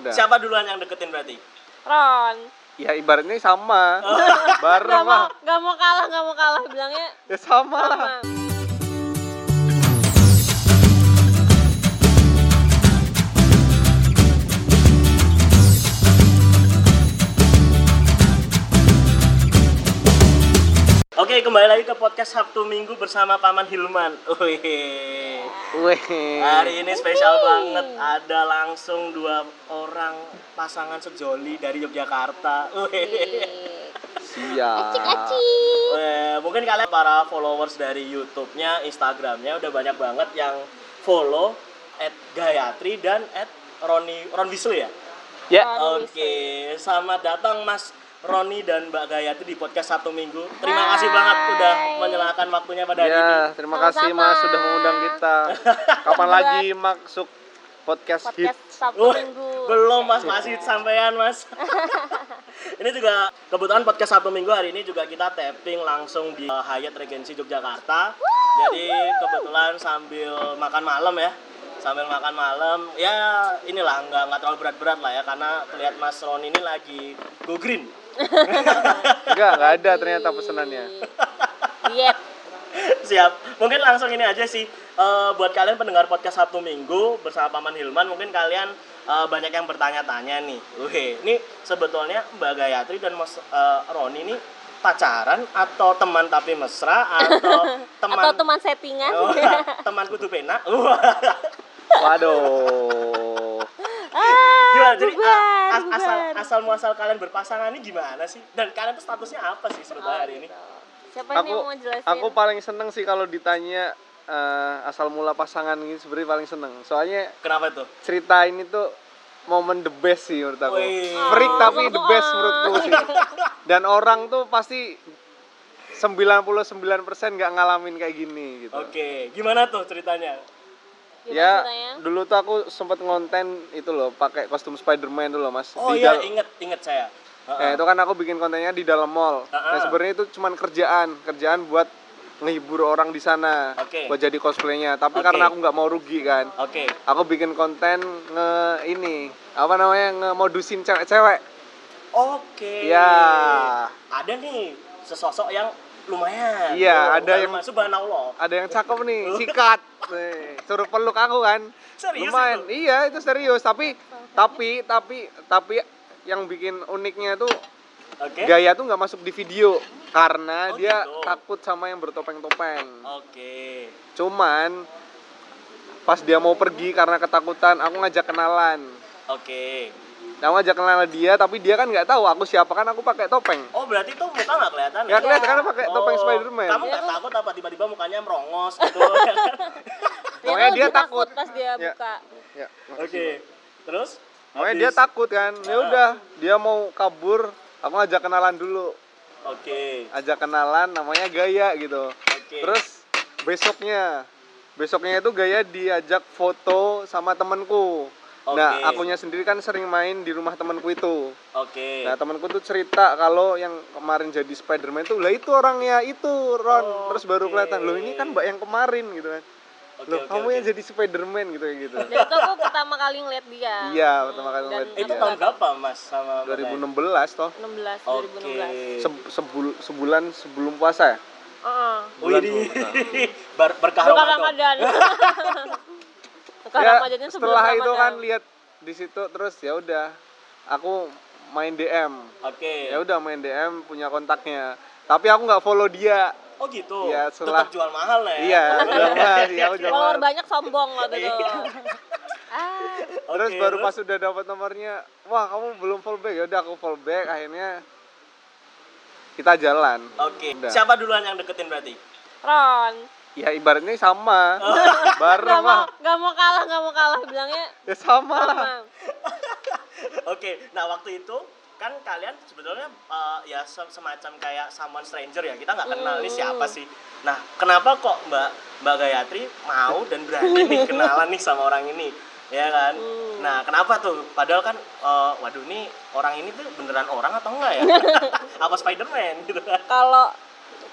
Udah. Siapa duluan yang deketin berarti? Ron Ya ibaratnya sama. Gak Bareng mau, lah. gak mau kalah, gak mau kalah bilangnya Ya sama sama kembali lagi ke podcast Sabtu Minggu bersama Paman Hilman. Wih. Weh. Hari ini spesial banget. Ada langsung dua orang pasangan sejoli dari Yogyakarta. Wih. Siap. Eh, mungkin kalian para followers dari YouTube-nya, Instagram-nya udah banyak banget yang follow at Gayatri dan at Roni Ron Wisnu ya. Ya. Ron Oke, selamat datang Mas Roni dan Mbak Gayatri di podcast satu minggu. Terima kasih banget udah menyelakan waktunya pada hari ini. Ya, terima kasih Sama-sama. Mas sudah mengundang kita. Kapan lagi masuk podcast, hit? Podcast Sabtu Wah, Minggu belum Mas masih sampean Mas. ini juga kebetulan podcast satu minggu hari ini juga kita tapping langsung di uh, Hyatt Regency Yogyakarta. Jadi kebetulan sambil makan malam ya, sambil makan malam ya inilah nggak nggak terlalu berat-berat lah ya karena terlihat Mas Roni ini lagi go green. Enggak, enggak ada ternyata pesanannya. Diet Siap. Mungkin langsung ini aja sih eh, buat kalian pendengar podcast Sabtu Minggu bersama Paman Hilman mungkin kalian eh, banyak yang bertanya-tanya nih. Wih, ini sebetulnya Mbak Gayatri dan Mas eh, Roni ini pacaran atau teman tapi mesra atau teman Atau teman settingan Oh, teman kudu pena. Waduh. Ah, gimana? Jadi bubar, a- as- asal bubar. asal muasal kalian berpasangan ini gimana sih? Dan kalian tuh statusnya apa sih sebetulnya Oh, hari ini? Siapa Aku nih yang mau jelasin? aku paling seneng sih kalau ditanya eh, asal mula pasangan gitu sebenarnya paling seneng. Soalnya Kenapa tuh? cerita ini tuh momen the best sih menurut aku. Wih. Freak tapi Oh, the best ah. menurutku sih. Dan orang tuh pasti 99% nggak ngalamin kayak gini gitu. Oke, gimana tuh ceritanya? Gimana ya ceritanya? dulu tuh aku sempat ngonten itu loh pakai kostum Spider-Man tuh loh mas Oh Di iya, inget inget saya. Ya, itu kan aku bikin kontennya di dalam mall. Ha-ha. Nah, sebenarnya itu cuman kerjaan, kerjaan buat ngehibur orang di sana, Oke. buat jadi cosplaynya. Tapi Oke. karena aku nggak mau rugi kan, Oke. aku bikin konten nge ini apa namanya ngemodusin cewek-cewek. Oke. Ya, Ada nih sesosok yang lumayan. Iya, Oh, ada yang- subhanallah. ada yang cakep nih, sikat, nih, suruh peluk aku kan. Serius Lumayan, itu? iya itu serius. Tapi, tapi, tapi, tapi yang bikin uniknya tuh Oke. Gaya tuh nggak masuk di video karena Oh, dia gitu. takut sama yang bertopeng-topeng. Oke. Cuman pas dia mau pergi karena ketakutan, aku ngajak kenalan. Oke. Aku ngajak kenalan dia, tapi dia kan nggak tahu aku siapa kan aku pakai topeng. Oh, berarti tuh muka nggak kelihatan Ya kelihatan karena pakai Oh, topeng Spiderman. Kamu nggak takut apa tiba-tiba mukanya merongos gitu? Pokoknya tuh dia lebih takut. pas dia Ya. buka. Ya, Oke. Terus? Pokoknya Habis- dia takut kan. Ya Ah. udah, dia mau kabur, aku ngajak kenalan dulu. Oke. Ajak kenalan namanya Gaya gitu. Oke. Terus besoknya besoknya itu Gaya diajak foto sama temenku. Nah, Oke. akunya sendiri kan sering main di rumah temanku itu. Oke. Nah, temanku tuh cerita kalau yang kemarin jadi Spiderman tuh, lah itu orangnya itu Ron. Oh, Terus baru oke. kelihatan, loh ini kan mbak yang kemarin gitu kan. Oke, loh, oke, kamu oke. yang jadi Spiderman gitu kayak gitu. Dan itu aku pertama kali ngeliat dia. Iya, pertama kali Dan ngeliat Itu dia. tahun berapa, Mas? Sama Mbak 2016 toh. 16, Oke. 2016. Se- sebul- sebulan sebelum puasa ya? Heeh. Wih, Bulan puasa. ber berkah Bukan Ramadan. Ramadan. Ya setelah itu kan lihat di situ terus ya udah aku main DM Oke. ya udah main DM punya kontaknya tapi aku nggak follow dia Oh gitu. Iya, setelah- Tetap jual mahal ya. iya jual mahal aku jual mahal. banyak sombong waktu itu. Iya. ah, terus Oke, baru pas udah dapat nomornya wah kamu belum follow back ya udah aku follow back akhirnya kita jalan Oke. Udah. Siapa duluan yang deketin berarti? Ron. Ya ibaratnya sama bareng Gak mau, lah gak mau kalah, gak mau kalah bilangnya ya sama lah sama. Oke. Nah, waktu itu kan kalian sebetulnya eh, ya se- semacam kayak someone stranger ya. Kita nggak kenal ini siapa sih. Nah, kenapa kok Mbak Mbak Gayatri mau dan berani nih kenalan nih sama orang ini? Ya kan? Nah, kenapa tuh? Padahal kan eh, waduh nih orang ini tuh beneran orang atau enggak ya? Apa Spiderman gitu kan? Kalau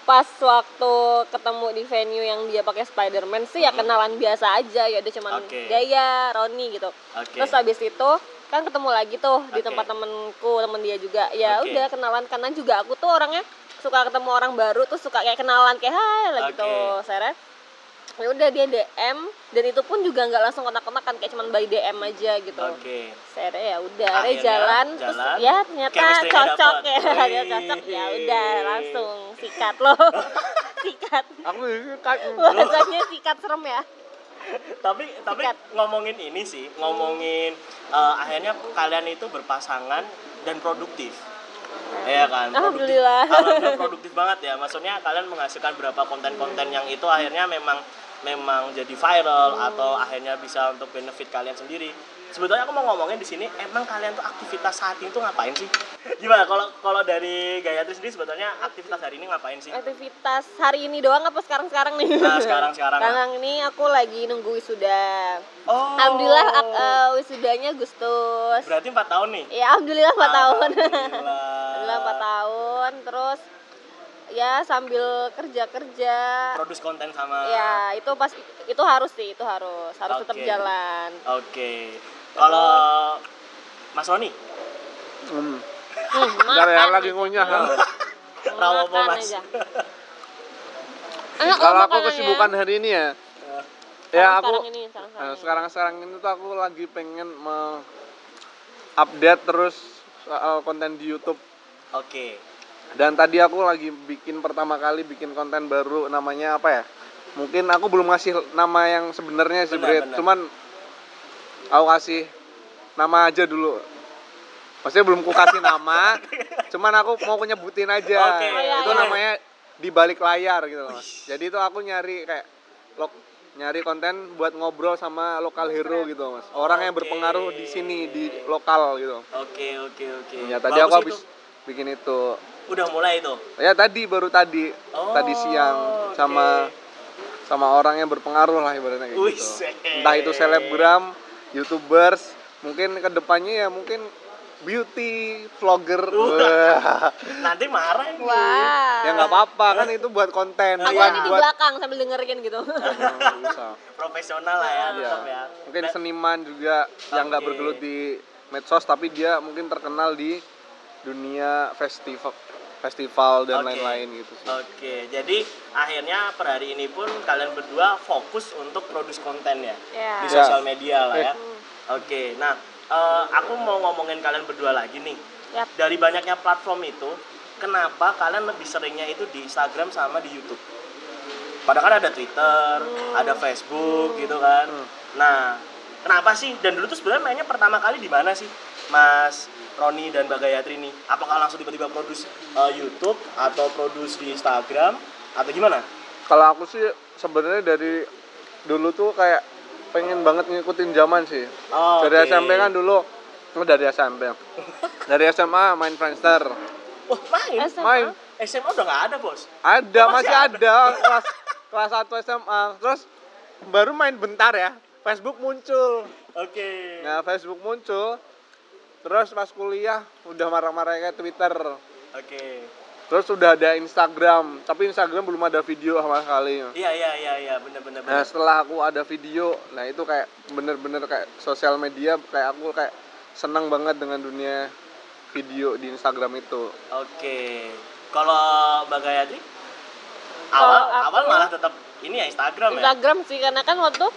pas waktu ketemu di venue yang dia pakai Spider-Man sih ya kenalan biasa aja ya udah cuman Oke. gaya Roni gitu Oke. terus habis itu kan ketemu lagi tuh di Oke. tempat temenku temen dia juga ya Oke. udah kenalan karena juga aku tuh orangnya suka ketemu orang baru tuh suka kayak kenalan kayak hai lah gitu Oke. saya ya udah dia DM dan itu pun juga nggak langsung kontak-kontakan kayak cuman by DM aja gitu Oke. saya ya udah Akhirnya jalan, terus jalan, ya ternyata cocok dapet. ya dia cocok ya udah langsung sikat loh. Sikat. Aku kan bahasanya sikat serem ya. Tapi tapi Sikat. ngomongin ini sih ngomongin eh, akhirnya kalian itu berpasangan dan produktif. Iya kan? Produktif- Alhamdulillah. alhamdulillah produktif banget ya. Maksudnya kalian menghasilkan berapa konten-konten yang itu akhirnya memang memang jadi viral Hmm. atau akhirnya bisa untuk benefit kalian sendiri. Sebetulnya aku mau ngomongin di sini emang kalian tuh aktivitas saat ini tuh ngapain sih gimana? Kalau kalau dari Gayatri sendiri sebetulnya aktivitas hari ini ngapain sih? Aktivitas hari ini doang apa sekarang sekarang nih? Nah, sekarang-sekarang. sekarang ini aku lagi nunggu wisuda. Oh. Alhamdulillah ak- eh, wisudanya Agustus. Berarti empat tahun nih? Ya alhamdulillah 4 tahun. Alhamdulillah. alhamdulillah 4 tahun. Terus ya sambil kerja kerja produce konten sama ya itu pas itu harus sih itu harus. Harus tetap Oke. jalan. Oke. Kalau Mas Roni? Hmm. Hmm, Bentar ya lagi ngunyah. rawa apa Mas Kalau aku kesibukan hari ini ya, ya aku sekarang ini, sekarang, sekarang eh, ini. sekarang-sekarang ini tuh aku lagi pengen me- update terus soal konten di YouTube. oke Dan tadi aku lagi bikin pertama kali bikin konten baru namanya apa ya? Mungkin aku belum ngasih nama yang sebenarnya sih, Brit. Cuman aku kasih nama aja dulu. Maksudnya belum ku kasih nama, cuman aku mau nyebutin aja. Oke. Oh, iya, itu iya. namanya di balik layar gitu loh. Mas. Jadi itu aku nyari kayak lok nyari konten buat ngobrol sama lokal hero gitu, Mas. Orang yang Oke. berpengaruh di sini di lokal gitu. oke oke oke Ya tadi Bagus aku itu. habis bikin itu. udah mulai itu Ya tadi baru tadi, Oh, tadi siang sama oke. sama orang yang berpengaruh lah ibaratnya kayak gitu. Wiset. Entah itu selebgram, youtubers, mungkin ke depannya ya mungkin beauty vlogger. Wah. nanti marah ini Wah. ya nggak apa-apa kan itu buat konten, Aku bukan di buat belakang sambil dengerin gitu. Bisa. profesional lah ya Iya. tetap ya Mungkin Nah, seniman juga yang nggak bergelut di medsos tapi dia mungkin terkenal di dunia festival festival dan lain-lain gitu sih. Oke, jadi akhirnya per hari ini pun kalian berdua fokus untuk produce konten ya Ya. di Ya. sosial media lah ya. Hmm. Oke, nah eh, aku mau ngomongin kalian berdua lagi nih. Yap. Dari banyaknya platform itu, kenapa kalian lebih seringnya itu di Instagram sama di YouTube? Padahal kan ada Twitter, ada Facebook gitu kan. Hmm. Nah, kenapa sih? Dan dulu tuh sebenarnya mainnya pertama kali di mana sih, Mas Roni dan Mbak Gayatri nih? Apakah langsung tiba-tiba produce eh, YouTube atau produce di Instagram atau gimana? Kalau aku sih sebenarnya dari dulu tuh kayak pengen banget ngikutin zaman sih. Oh, dari oke. SMP kan dulu, oh dari SMP. dari SMA main Friendster. Wah, main? SMA? Main. SMA udah nggak ada, Bos. Ada, Oh, masih masih ada kelas kelas 1 SMA. Terus baru main bentar ya. Facebook muncul. Oke. Nah, Facebook muncul. Terus pas kuliah udah marah-marah kayak Twitter. Oke. Terus udah ada Instagram, tapi Instagram belum ada video sama sekali. Iya, iya, iya, iya, bener bener Nah setelah aku ada video, nah itu kayak bener-bener kayak sosial media kayak aku kayak senang banget dengan dunia video di Instagram itu. Oke. Kalau Mbak Gayatri? Awal aku- awal malah tetap ini ya Instagram, ya. Instagram sih karena kan waktu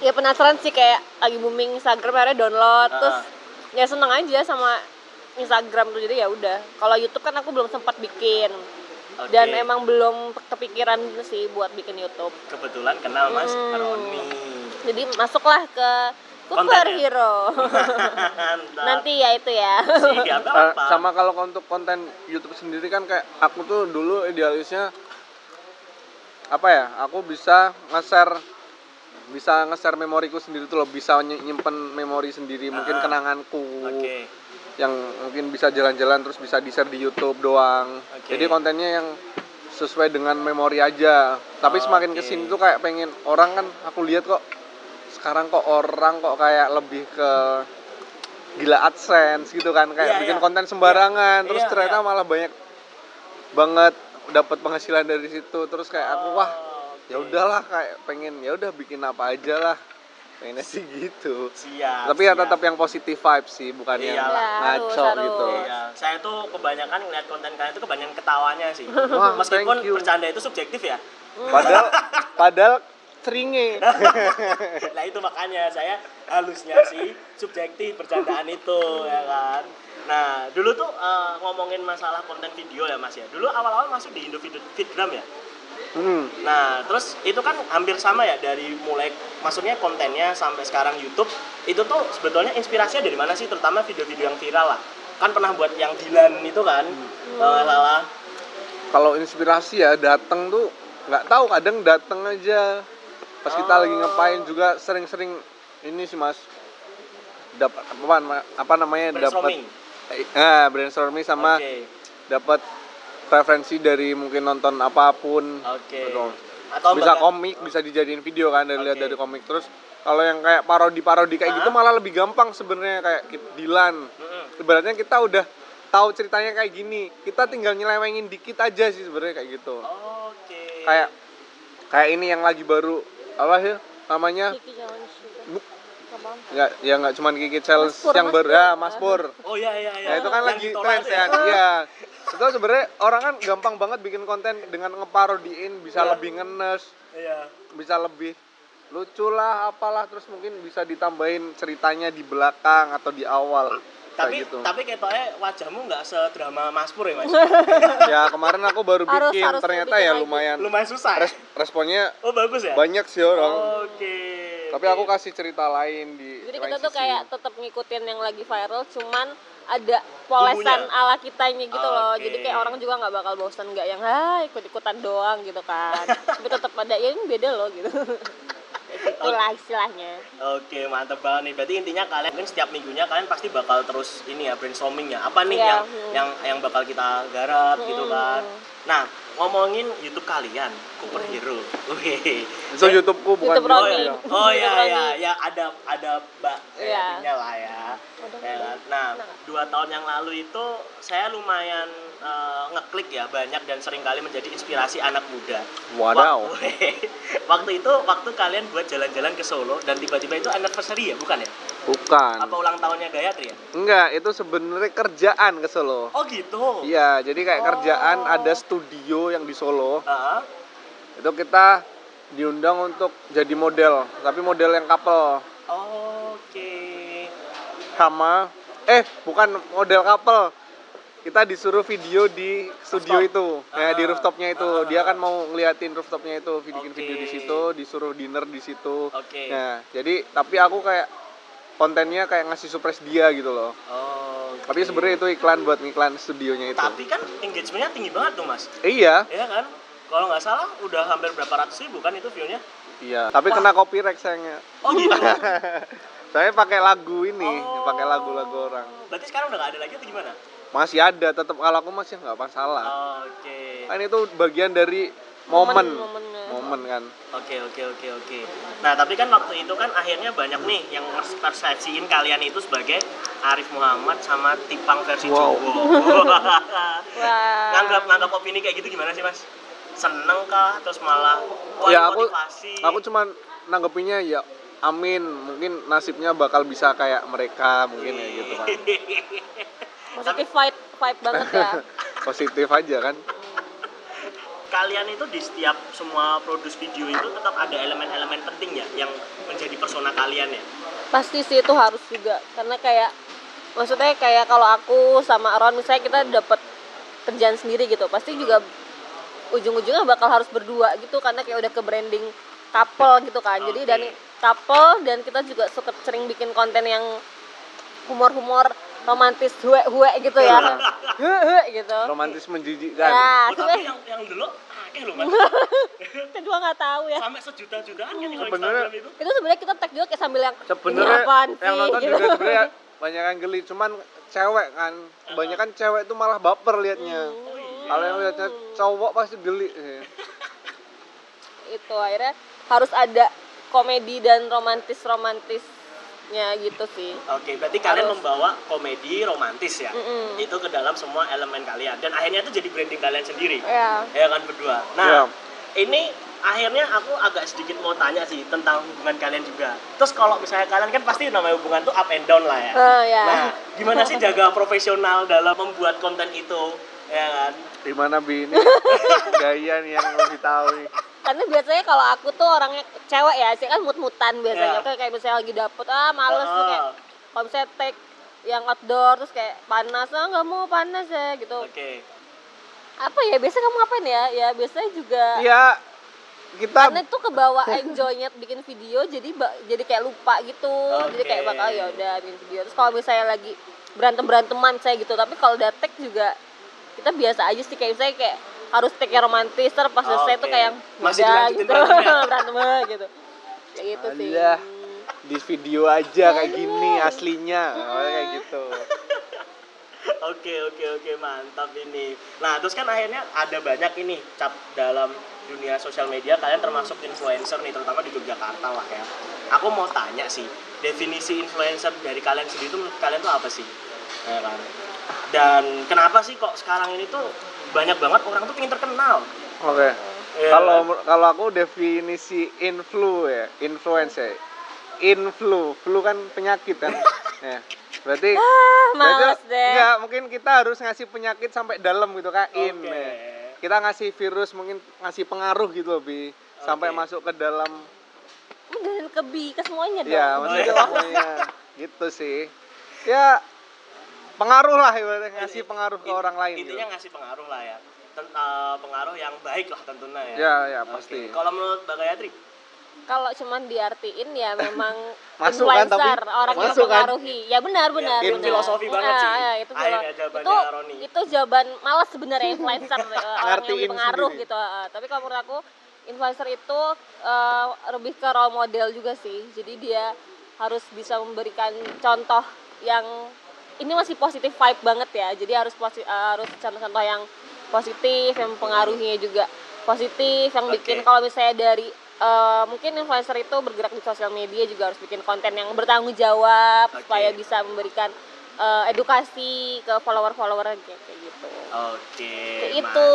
ya penasaran sih kayak lagi booming Instagram akhirnya download Ah. terus ya seneng aja sama Instagram tuh jadi ya udah kalau YouTube kan aku belum sempat bikin Oke. dan emang belum kepikiran sih buat bikin YouTube kebetulan kenal Mas Hmm. Roni. jadi masuklah ke Cooper. Hero nanti ya itu ya Siap, Eh, apa? sama kalau untuk konten YouTube sendiri kan kayak aku tuh dulu idealisnya apa ya? Aku bisa nge-share bisa nge-share memoriku sendiri tuh loh, bisa ny- nyimpen memori sendiri, mungkin Ah. kenanganku Oke. Yang mungkin bisa jalan-jalan terus bisa di-share di YouTube doang. Oke. Jadi kontennya yang sesuai dengan memori aja. Tapi semakin Oke. ke sini tuh kayak pengen orang kan aku lihat kok sekarang kok orang kok kayak lebih ke gila AdSense gitu kan kayak Iya, bikin iya. konten sembarangan Iya, terus iya, ternyata iya. malah banyak banget dapat penghasilan dari situ terus kayak aku wah Oh, oke. ya udahlah kayak pengen ya udah bikin apa aja lah pengennya sih gitu siap tapi ya siap. tetap yang positif vibes sih bukan yang Iyalah. Ya, harus, ngaco harus. gitu Iya, saya tuh kebanyakan ngeliat konten kalian itu kebanyakan ketawanya sih. Wah, Meskipun bercanda itu subjektif ya. padahal padahal seringe Nah itu makanya saya halusnya sih subjektif bercandaan itu ya kan. Nah dulu tuh eh, ngomongin masalah konten video ya mas ya. Dulu awal-awal masuk di Indo Fitgram ya. Hmm. Nah terus itu kan hampir sama ya dari mulai maksudnya kontennya sampai sekarang YouTube itu tuh sebetulnya inspirasinya dari mana sih terutama video-video yang viral lah. Kan pernah buat yang Dilan itu kan kalau nggak salah. kalau inspirasi ya datang tuh nggak tahu kadang datang aja pas kita Oh. lagi ngapain juga sering-sering ini sih mas dapat apa apa namanya dapat Brainstorming. ah brainstorming sama Oke. dapat referensi dari mungkin nonton apa pun. Atau bisa bahkan- komik bisa dijadiin video kan dari lihat Oke. dari komik terus kalau yang kayak parodi parodi kayak gitu Hah? malah lebih gampang sebenarnya kayak Dilan ibaratnya kita udah tahu ceritanya kayak gini kita tinggal nyelewengin dikit aja sih sebenarnya kayak gitu Oke. kayak kayak ini yang lagi baru apa sih namanya nggak ya nggak cuman Kiki Pur, yang baru Pur. ya Mas Pur Oh iya iya iya. Nah itu kan Yang lagi tren ya? ya. Iya. Itu sebenarnya orang kan gampang banget bikin konten dengan ngeparodiin bisa Iya. lebih ngenes, Iya. bisa lebih lucu lah apalah terus mungkin bisa ditambahin ceritanya di belakang atau di awal Tapi kayak gitu. tapi ketoknya wajahmu nggak sedrama Mas Pur ya Mas. ya kemarin aku baru Harus- bikin harus ternyata bikin ya lagi. lumayan Lumayan susah. ya? res- responnya Oh bagus ya. banyak sih orang. Oke. Tapi oke. aku kasih cerita lain di Jadi lain kita tuh sisi. kayak tetap ngikutin yang lagi viral, cuman ada polesan Bumbunya. ala kitanya gitu loh. Oke. Jadi kayak orang juga nggak bakal bosan nggak yang ah ikut-ikutan doang gitu kan. Tapi tetap ada ya ini beda loh gitu. Itulah istilahnya. Oke mantep banget nih. Berarti intinya kalian mungkin setiap migunya kalian pasti bakal terus ini ya brainstorming ya. Apa nih Iya, yang hmm. yang yang bakal kita garap gitu Hmm. kan. Nah ngomongin YouTube kalian, Cooper Hero. Wih. itu YouTubeku bukan YouTube Oh ya, oh ya YouTube ya, Roni. ya ada ada mbak Iya. kayaknya lah ya. Udah, Ya? Nah, dua tahun yang lalu itu saya lumayan eh, ngeklik ya banyak dan sering kali menjadi inspirasi anak muda. Wadaw. Wak- Waktu itu waktu kalian buat jalan-jalan ke Solo dan tiba-tiba itu anniversary ya, bukan ya? Bukan. Apa ulang tahunnya Gayatri ya? Enggak, itu sebenarnya kerjaan ke Solo. Oh gitu. Iya, jadi kayak Oh. kerjaan ada studio yang di Solo. Heeh. Itu kita diundang untuk jadi model, tapi model yang couple Oke. sama eh bukan model couple. Kita disuruh video di studio Rooftop. itu. Nah, di Ah. rooftopnya itu. Ah. Dia kan mau ngeliatin rooftopnya itu, bikin Oke. video di situ, disuruh dinner di situ. Oke. Nah, jadi tapi aku kayak kontennya kayak ngasih surprise dia gitu loh. Oh. Tapi sebenarnya itu iklan buat ngiklan studionya itu. Tapi kan engagementnya tinggi banget tuh mas. Iya, Iya kan? Kalau nggak salah udah hampir berapa ratus ribu kan itu view-nya? iya. Tapi Wah. kena copyright sayangnya. Oh gitu. Saya pakai lagu ini, Oh. pakai lagu-lagu orang. Berarti sekarang udah nggak ada lagi atau gimana? Masih ada, tetap kalau aku masih nggak masalah. Oke. Kan itu bagian dari momen, momen kan. Oke oke oke oke. Nah tapi kan waktu itu kan akhirnya banyak nih yang persepsiin kalian itu sebagai Arif Muhammad sama Tipang versi Wow. Jowo. Wah. nganggap nganggap opini kayak gitu gimana sih mas? Seneng kah? Terus malah wah ya aku, motivasi? aku cuman nanggepinnya ya amin. Mungkin nasibnya bakal bisa kayak mereka mungkin ya gitu kan. Positif vibe vibe banget ya. Positif aja kan. Kalian itu di setiap semua produce video itu tetap ada elemen-elemen penting ya yang menjadi persona kalian ya. Pasti sih itu harus juga karena kayak maksudnya kayak kalau aku sama Aaron misalnya kita dapat kerjaan sendiri gitu, pasti juga ujung-ujungnya bakal harus berdua gitu karena kayak udah ke branding couple gitu kan. Jadi Oke. dan couple dan kita juga suka sering bikin konten yang humor-humor romantis hue-hue gitu ya. Hue gitu. Romantis menjijikkan. Ya, Oh, tapi yang yang dulu akeh loh mas. kita juga nggak tahu ya. Sampai sejuta-jutaan kan di kalau Sebenarnya- Instagram itu. Itu sebenarnya kita tag juga kayak sambil yang sebenarnya "Ini apaan yang sih?" nonton gitu. juga sebenarnya banyak yang geli cuman cewek kan kebanyakan cewek itu malah baper liatnya Oh, iya. kalau yang liatnya cowok pasti geli sih. itu akhirnya harus ada komedi dan romantis romantisnya gitu sih Oke, berarti kalian Harus. membawa komedi romantis ya. Mm-mm. Itu ke dalam semua elemen kalian dan akhirnya itu jadi branding kalian sendiri. ya Ya kan berdua. Nah, Iya. ini akhirnya aku agak sedikit mau tanya sih tentang hubungan kalian juga. Terus kalau misalnya kalian kan pasti namanya hubungan tuh up and down lah ya. Oh, ya. Nah, gimana sih jaga profesional dalam membuat konten itu? Ya kan? Di mana bi ini gaya nih yang lebih tahu nih. Karena biasanya kalau aku tuh orangnya cewek ya sih kan mut-mutan biasanya. Iya. kayak kayak misalnya lagi dapet ah males tuh kayak kalau misalnya take yang outdoor terus kayak panas ah nggak mau panas ya gitu. Oke. apa ya biasa kamu ngapain ya? Ya biasanya juga Ya kita karena itu kebawa enjoynya bikin video jadi jadi kayak lupa gitu. Jadi kayak bakal ya udah bikin video. Terus kalau misalnya lagi berantem beranteman saya gitu. Tapi kalau take juga kita biasa aja sih. Kayak misalnya kayak harus take yang romantis terus pas selesai tuh Oke. kayak yang Masih udah dilanjutin gitu berantem gitu kayak gitu sih Alah. di video aja kayak gini aslinya kayak gitu. Oke oke oke mantap ini. Nah terus kan akhirnya ada banyak ini cap dalam dunia sosial media kalian termasuk influencer nih terutama di Yogyakarta lah ya. Aku mau tanya sih definisi influencer dari kalian sendiri tuh menurut kalian tuh apa sih? Ya kan? Dan kenapa sih kok sekarang ini tuh banyak banget orang tuh pengen terkenal? Oke. Ya Kalau kalau aku definisi influ ya, influence ya. Influ, flu kan penyakit kan. ya. Berarti ah males berarti deh enggak, mungkin kita harus ngasih penyakit sampai dalam gitu kan in. Oke. ya. Kita ngasih virus mungkin ngasih pengaruh gitu loh, Bi. Sampai masuk ke dalam dan ke bi ke semuanya dong ya, Oh, maksudnya iya. semuanya. gitu sih. Ya pengaruh lah ibaratnya ngasih Ini- pengaruh ke in- orang lain. Intinya gitu. ngasih pengaruh lah ya. Ten- eh, pengaruh yang baik lah tentunya ya. Ya, ya pasti. Kalau menurut Mbak Gayatri? kalau cuman diartiin ya memang Masuk kan, tapi? influencer orang yang kan? mempengaruhi ya benar benar itu benar. filosofi banget Ah, sih. ah, itu Akhirnya filo- jawabannya itu Roni. itu jawaban malas sebenarnya influencer eh, orang yang sendiri. gitu Ah, tapi kalau menurut aku influencer itu eh, lebih ke role model juga sih jadi dia harus bisa memberikan contoh yang ini masih positif vibe banget ya jadi harus posi- eh, harus contoh-contoh yang positif yang mempengaruhinya juga positif yang Oke. bikin kalau misalnya dari eh, mungkin influencer itu bergerak di sosial media juga harus bikin konten yang bertanggung jawab Oke. supaya bisa memberikan eh, edukasi ke follower-follower kayak kayak gitu. Oke. Kayak mantap. itu.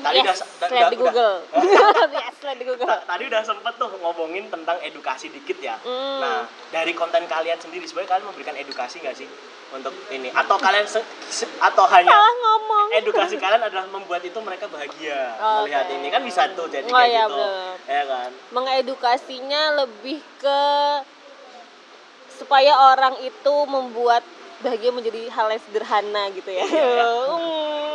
Tadi yes, udah, udah, di udah- Google. yes, lihat di Google. Ta- Tadi udah sempet tuh ngomongin tentang edukasi dikit ya. Hmm. Nah, dari konten kalian sendiri sebenarnya kalian memberikan edukasi nggak sih untuk ini? Atau kalian se- se- atau hanya Salah ngomong. edukasi kalian adalah membuat itu mereka bahagia Oke. melihat ini kan bisa tuh jadi Oh, kayak iya, gitu. bener. Ya kan? Mengedukasinya lebih ke supaya orang itu membuat bahagia menjadi hal yang sederhana gitu ya. Iya, ya.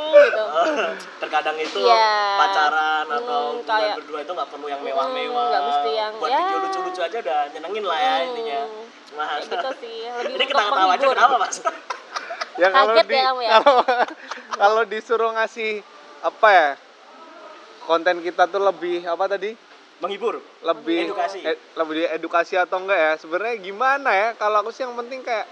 Hmm, gitu. Terkadang itu Iya. pacaran atau Hmm, kayak- berdua itu nggak perlu yang mewah-mewah. Hmm, nggak mesti yang- buat ya. video lucu-lucu aja udah nyenengin lah ya Hmm. intinya. Nah, Kayak gitu sih. Lebih ini untuk ketawa-tawa aja kenapa mas? ya kalau Kaget di ya kamu ya? kalau kalau disuruh ngasih apa ya konten kita tuh lebih apa tadi Menghibur. lebih Edukasi. eh, lebih edukasi atau enggak ya sebenarnya gimana ya kalau aku sih yang penting kayak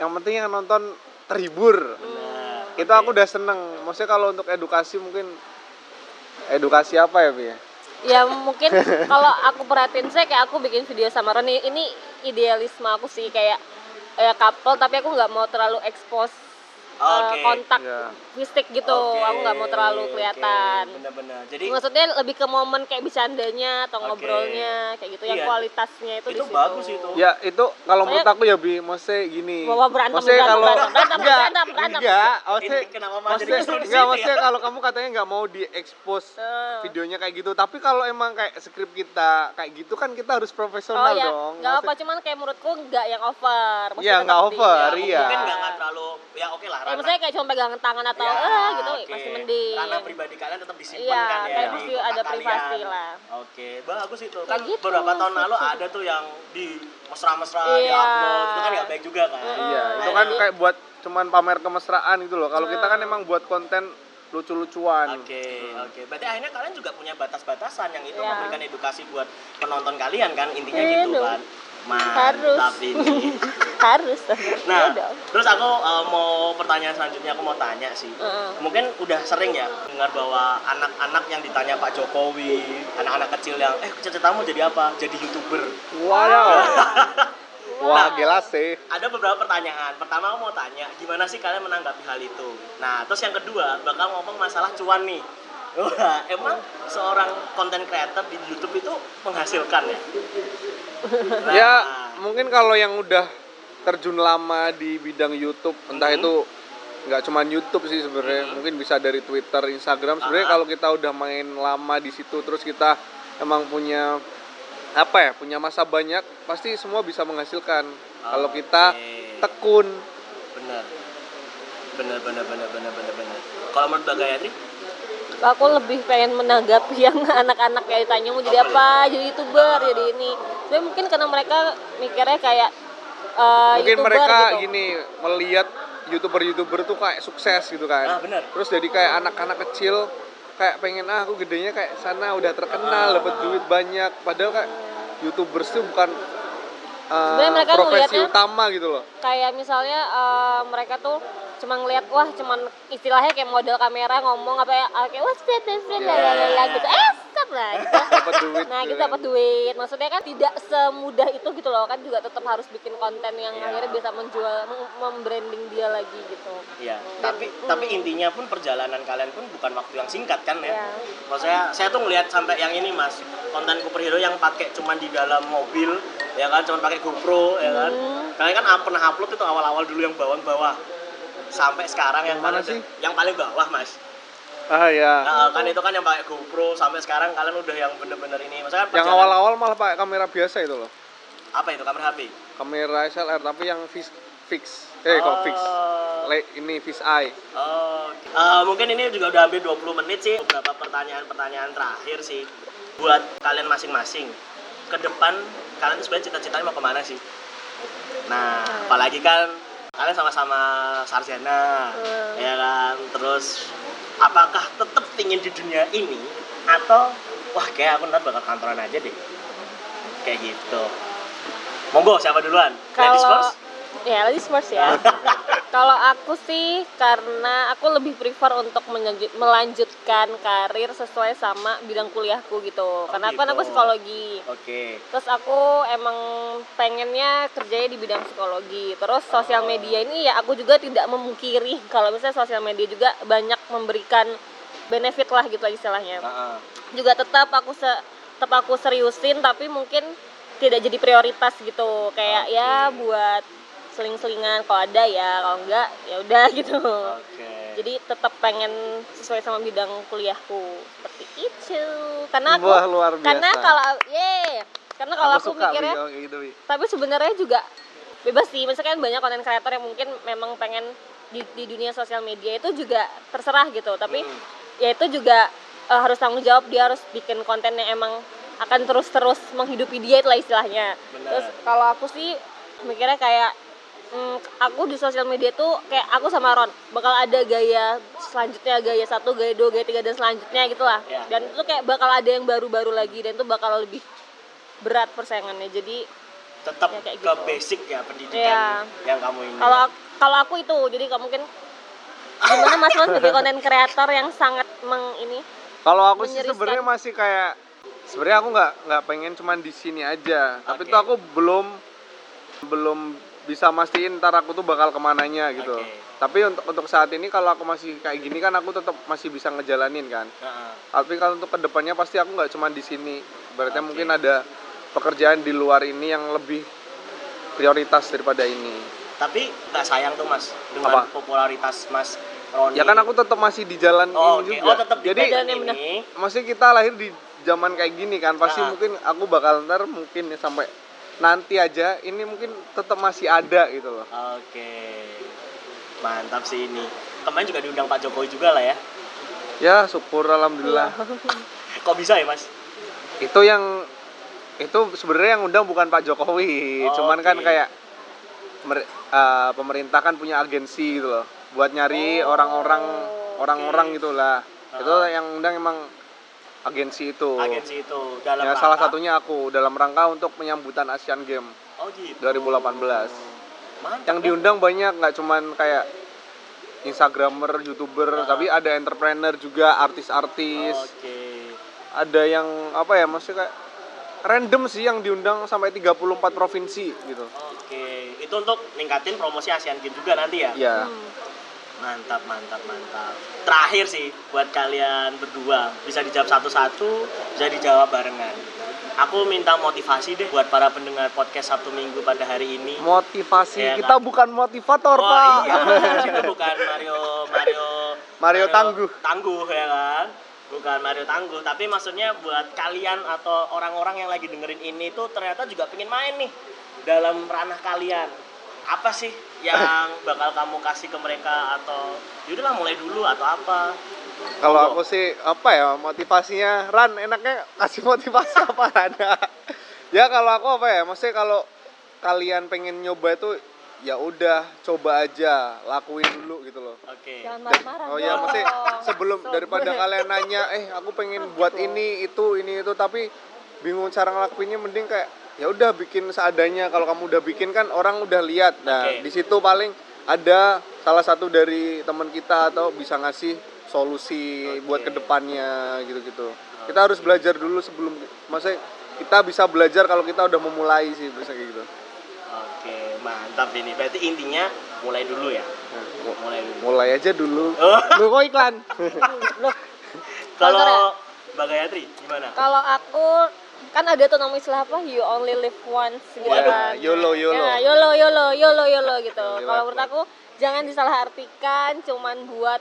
yang penting yang nonton terhibur. Nah, itu aku udah seneng. Maksudnya kalau untuk edukasi mungkin edukasi apa ya Bi ya? ya mungkin kalau aku perhatiin saya kayak aku bikin video sama Roni ini idealisme aku sih kayak ya couple tapi aku nggak mau terlalu expose uh, Oke. kontak Ya. fisik gitu Oke, aku nggak mau terlalu kelihatan Bener-bener. Jadi maksudnya lebih ke momen kayak bercandanya atau Oke. ngobrolnya kayak gitu yang Iya. kualitasnya itu, itu di situ. bagus itu. ya itu kalau menurut aku ya bi maksudnya gini Bawa berantem, maksudnya berantem, kalau berantem, berantem, enggak berantem, berantem. enggak maksudnya kenapa jadi maksudnya enggak ya? kalau kamu katanya nggak mau diekspos Eh. videonya kayak gitu tapi kalau emang kayak skrip kita kayak gitu kan kita harus oh profesional ya dong nggak apa cuman kayak menurutku nggak yang over Iya, nggak over, Ya, iya. Mungkin nggak nggak terlalu ya oke lah. Ya ranah- maksudnya kayak cuma pegangan tangan atau Ya, eh gitu oke. masih mending Ranah pribadi kalian tetap disimpan Iya, kan ya. kotak ada kalian. privasi lah. Oke, bagus itu. Kan gitu, beberapa tahun lalu ada tuh yang di mesra-mesra Iya. di upload itu kan nggak baik juga kan. iya itu Nah, kan jadi- kayak buat cuman pamer kemesraan gitu loh kalau kita kan Hmm. emang buat konten lucu-lucuan Oke, oke. Berarti akhirnya kalian juga punya batas-batasan yang itu Iya. memberikan edukasi buat penonton kalian kan intinya Iya gitu dong. Kan. Harus. Mantap ini. harus Nah, Iya terus aku uh, mau pertanyaan selanjutnya aku mau tanya sih. Heeh. Mungkin udah sering ya dengar bahwa anak-anak yang ditanya Pak Jokowi, anak-anak kecil yang eh cita-citamu jadi apa? Jadi YouTuber. wow wah Nah. jelas sih Ada beberapa pertanyaan. Pertama aku mau tanya, gimana sih kalian menanggapi hal itu? Nah, terus yang kedua bakal ngomong masalah cuan nih. Wah, emang seorang konten creator di YouTube itu menghasilkan ya? Nah, Ya mungkin kalau yang udah terjun lama di bidang YouTube, entah Mhm. itu nggak cuman YouTube sih sebenarnya, Mhm. mungkin bisa dari Twitter, Instagram. Sebenarnya Aha. kalau kita udah main lama di situ, terus kita emang punya apa ya, punya masa banyak, pasti semua bisa menghasilkan. Kalau kita Oke. tekun, bener bener bener bener bener bener bener kalau menurut Mbak Gayatri aku lebih pengen menanggapi yang anak-anak kayak ditanya mau jadi apa jadi youtuber jadi ini tapi mungkin karena mereka mikirnya kayak eh, mungkin youtuber mereka gitu. gini melihat youtuber-youtuber tuh kayak sukses gitu kan. Ah, bener. Terus jadi kayak anak-anak kecil kayak pengen ah aku gedenya kayak sana udah terkenal, Ah. dapat duit banyak. Padahal kayak youtubers tuh bukan uh, Sebenarnya mereka profesi utama gitu loh. kayak misalnya eh, mereka tuh cuma ngeliat wah cuman istilahnya kayak model kamera ngomong apa ya kayak set set Iya. lalalala gitu eh stop lah gitu. Dapat duit. nah gitu kita kan. dapat duit maksudnya kan tidak semudah itu gitu loh kan juga tetap harus bikin konten yang Iya. akhirnya bisa menjual mem- membranding dia lagi gitu Iya, tapi tapi intinya pun perjalanan kalian pun bukan waktu yang singkat kan ya. Iya. Maksudnya saya tuh ngelihat sampai yang ini Mas, konten superhero yang pakai cuman di dalam mobil, ya kan, cuman pakai GoPro, ya kan. Hmm. Kalian kan pernah upload itu awal-awal dulu yang bawah-bawah. Sampai sekarang yang, Yang mana sih? Yang paling bawah, Mas. Ah ya. Nah, kan itu kan yang pakai GoPro sampai sekarang kalian udah yang bener-bener ini. Maksudnya kan yang awal-awal malah pakai kamera biasa itu loh. apa itu kamera HP? Kamera SLR tapi yang fix fix. Eh kok fix? Oh. Le, ini fix eye. Oh, eh, mungkin ini juga udah hampir 20 menit sih. Beberapa pertanyaan-pertanyaan terakhir sih buat kalian masing-masing. Ke depan kalian tuh sebenarnya cita-citanya mau ke mana sih? Nah, apalagi kan kalian sama-sama sarjana, Hmm. ya kan. Terus apakah tetap ingin di dunia ini atau wah kayak aku ntar bakal kantoran aja deh. Kayak gitu. Monggo siapa duluan? Ladies kalau first? Ya ladies first ya kalau aku sih karena aku lebih prefer untuk melanjutkan karir sesuai sama bidang kuliahku gitu karena kan gitu. aku psikologi Oke. terus aku emang pengennya kerjanya di bidang psikologi terus sosial media ini ya aku juga tidak memungkiri kalau misalnya sosial media juga banyak memberikan benefit lah gitu lah istilahnya Heeh. juga tetap aku se tetap aku seriusin tapi mungkin tidak jadi prioritas gitu kayak Oke. ya buat seling-selingan kalau ada ya kalau enggak ya udah gitu Oke. jadi tetap pengen sesuai sama bidang kuliahku seperti itu karena aku Wah, luar biasa. karena kalau ye karena kalau aku, suka mikirnya gitu, tapi sebenarnya juga bebas sih misalkan banyak konten kreator yang mungkin memang pengen di, di dunia sosial media itu juga terserah gitu tapi Hmm. ya itu juga eh, harus tanggung jawab dia harus bikin konten yang emang akan terus-terus menghidupi dia itulah istilahnya Benar. terus kalau aku sih mikirnya kayak hmm, aku di sosial media tuh kayak aku sama Ron bakal ada gaya selanjutnya gaya satu gaya dua gaya tiga dan selanjutnya gitulah Ya. dan itu kayak bakal ada yang baru-baru lagi dan itu bakal lebih berat persaingannya jadi tetap Ya, kayak ke gitu. basic ya pendidikan Iya. yang kamu ini. kalau kalau aku itu jadi kamu mungkin gimana mas mas sebagai konten kreator yang sangat meng ini Kalau aku sih sebenarnya masih kayak sebenarnya aku nggak nggak pengen cuman di sini aja. Tapi Oke. tuh aku belum belum bisa mastiin ntar aku tuh bakal ke mananya gitu. Oke. Tapi untuk untuk saat ini kalau aku masih kayak gini kan aku tetap masih bisa ngejalanin kan. Heeh. Tapi kalau untuk ke depannya pasti aku nggak cuman di sini. Berarti Oke. mungkin ada pekerjaan di luar ini yang lebih prioritas daripada ini. tapi nggak sayang tuh mas dengan Apa? popularitas mas Roni Ya kan aku tetap masih di jalan oh, ini oke. juga. oh tetap di Jadi ini maksudnya kita lahir di zaman kayak gini kan pasti Ah. mungkin aku bakal ntar mungkin ya sampai nanti aja ini mungkin tetap masih ada gitu loh. Oke. Mantap sih ini. Kemarin juga diundang Pak Jokowi juga lah ya. Ya syukur alhamdulillah. Kok bisa ya mas? Itu yang itu sebenarnya yang undang bukan Pak Jokowi. Oh, cuman kan oke. kayak mer- eh, pemerintah kan punya agensi gitu loh. Buat nyari Oh, orang-orang oke. orang-orang gitulah itu Ah. yang undang emang agensi itu. Agensi itu dalam ya salah rangka- satunya aku dalam rangka untuk penyambutan Asian Games. Oh gitu. 2018 mantap. Yang ya. diundang banyak nggak cuman kayak instagramer youtuber Ah. tapi ada entrepreneur juga artis-artis. Oke. Ada yang apa ya maksudnya kayak random sih yang diundang sampai 34 provinsi gitu. Oke. Itu untuk ningkatin promosi Asian Games juga nanti ya? Ya Hmm. Mantap, mantap, mantap. Terakhir sih buat kalian berdua, bisa dijawab satu-satu, bisa dijawab barengan. Aku minta motivasi deh buat para pendengar podcast Sabtu Minggu pada hari ini. Motivasi. Iya, Kita Kak. bukan motivator, Oh Pak. iya, itu bukan Mario Mario Mario Tangguh. Tangguh ya kan? Bukan Mario Tangguh, tapi maksudnya buat kalian atau orang-orang yang lagi dengerin ini tuh ternyata juga pengen main nih dalam ranah kalian. Apa sih yang bakal kamu kasih ke mereka atau yaudahlah mulai dulu atau apa? Kalau Monggo. aku sih apa ya motivasinya Ran enaknya kasih motivasi apa ada ya kalau aku apa ya maksudnya kalau kalian pengen nyoba itu ya udah coba aja lakuin dulu gitu loh Oke. Jangan Dan- marah-marah. oh ya maksudnya sebelum daripada gue. kalian nanya eh aku pengen buat ini itu ini itu tapi bingung cara ngelakuinnya mending kayak ya udah bikin seadanya kalau kamu udah bikin kan orang udah lihat nah Oke. di situ paling ada salah satu dari teman kita atau bisa ngasih solusi Oke. buat ke depannya gitu-gitu kita harus belajar dulu sebelum maksudnya kita bisa belajar kalau kita udah memulai sih bisa kayak gitu Oke, mantap ini. Berarti intinya mulai dulu ya. Nah, mu- Mulai dulu. mulai aja dulu Oh. lu kok iklan Loh, Kalau? Mbak Gayatri gimana? kalau aku kan ada tuh nama istilah apa? You only live once gitu Ya, kan. YOLO, YOLO. ya, YOLO YOLO YOLO YOLO gitu. Kalau menurut aku jangan disalahartikan cuman buat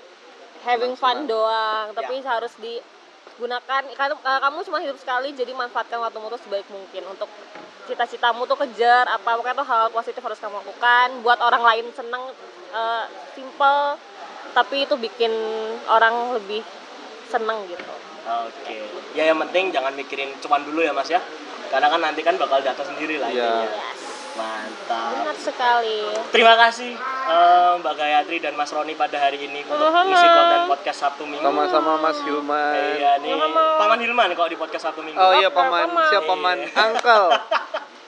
having fun doang. Tapi Ya. harus digunakan. Kan eh, kamu cuma hidup sekali jadi manfaatkan waktumu tuh sebaik mungkin. Untuk cita-citamu tuh kejar apa pokoknya tuh hal positif harus kamu lakukan. Buat orang lain seneng eh, simple tapi itu bikin orang lebih seneng gitu Oke. Ya yang penting jangan mikirin cuman dulu ya Mas ya. Karena kan nanti kan bakal jatuh sendiri lah Iya. yes Mantap. benar sekali Terima kasih eh, Mbak Gayatri dan Mas Roni pada hari ini untuk Sama-sama. ngisi konten podcast Sabtu Minggu. sama-sama Mas Hilman Iya nih, Sama-sama. Paman Hilman kalau di podcast Sabtu Minggu. Oh iya paman, paman? siapa paman? Iya. Uncle.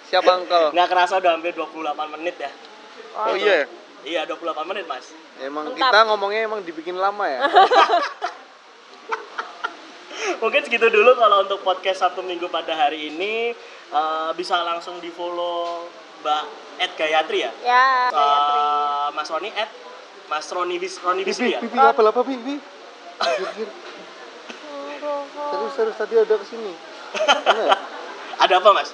Siapa uncle? Nggak kerasa udah hampir 28 menit ya. Oh iya. Iya, 28 menit, Mas. Emang Mantap. kita ngomongnya emang dibikin lama ya? Mungkin segitu dulu kalau untuk podcast Sabtu Minggu pada hari ini Eh, bisa langsung di follow Mbak Ed Gayatri ya. ya Gayatri. Eh, Mas Roni Ed Mas Roni Bis Roni Bisri ya. Bibi, apa apa Bibi? Terus terus tadi ada ke sini. Ya? Ada apa Mas?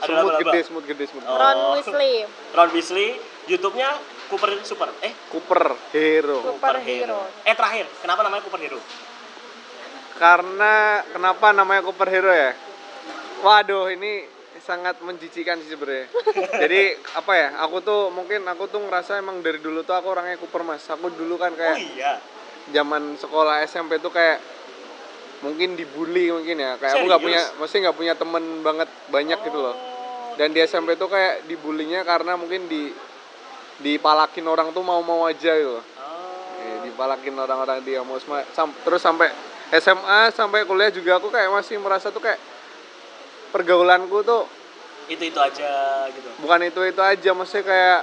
Ada Semut apa? gede, semut gede, semut. Oh. Ron Weasley Ron Weasley, YouTube-nya Cooper Super. Eh, Cooper Hero. Superhero. Eh terakhir, kenapa namanya Cooper Hero? Karena kenapa namanya Cooper Hero ya? Waduh, ini sangat menjijikan sih sebenarnya. Jadi apa ya? Aku tuh mungkin aku tuh ngerasa emang dari dulu tuh aku orangnya Cooper Mas. Aku dulu kan Oh kayak iya. zaman sekolah SMP tuh kayak mungkin dibully mungkin ya kayak aku nggak punya Serius? mesti nggak punya temen banget banyak gitu loh dan di SMP tuh kayak dibulinya karena mungkin di dipalakin orang tuh mau-mau aja gitu loh Oh. Eh, dipalakin orang-orang dia mau sem- sam- terus sampai SMA sampai kuliah juga aku kayak masih merasa tuh kayak pergaulanku tuh Itu-itu aja gitu. bukan itu itu aja maksudnya kayak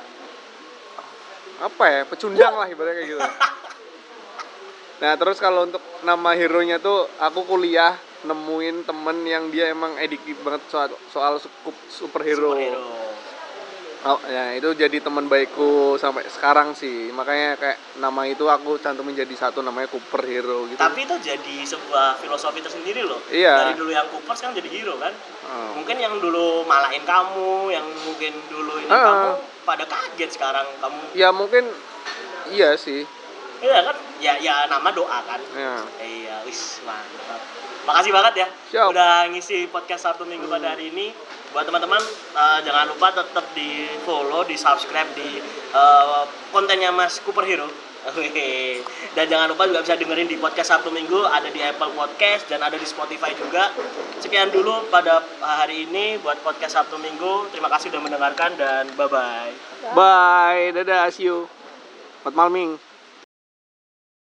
apa ya pecundang lah ibaratnya kayak gitu nah terus kalau untuk nama hero nya tuh aku kuliah nemuin temen yang dia emang ediktif banget soal soal sup- superhero Superhero. Oh, ya itu jadi teman baikku sampai sekarang sih makanya kayak nama itu aku cantumin jadi satu namanya Cooper Hero gitu Tapi itu jadi sebuah filosofi tersendiri loh. Iya. Dari dulu yang Cooper sekarang jadi hero kan. Oh. Mungkin yang dulu malain kamu, yang mungkin dulu ini Ah. kamu pada kaget sekarang kamu. ya mungkin iya sih Iya kan? Ya ya nama doa kan. ya Iya, wis mantap. Makasih banget ya Siap. udah ngisi podcast Sabtu Minggu pada hari ini. Buat teman-teman eh, jangan lupa tetap di follow, di subscribe di eh, kontennya Mas Cooper Hero. Dan jangan lupa juga bisa dengerin di podcast Sabtu Minggu ada di Apple Podcast dan ada di Spotify juga. Sekian dulu pada hari ini buat podcast Sabtu Minggu. Terima kasih sudah mendengarkan dan bye bye. bye dadah see you Selamat malam Ming.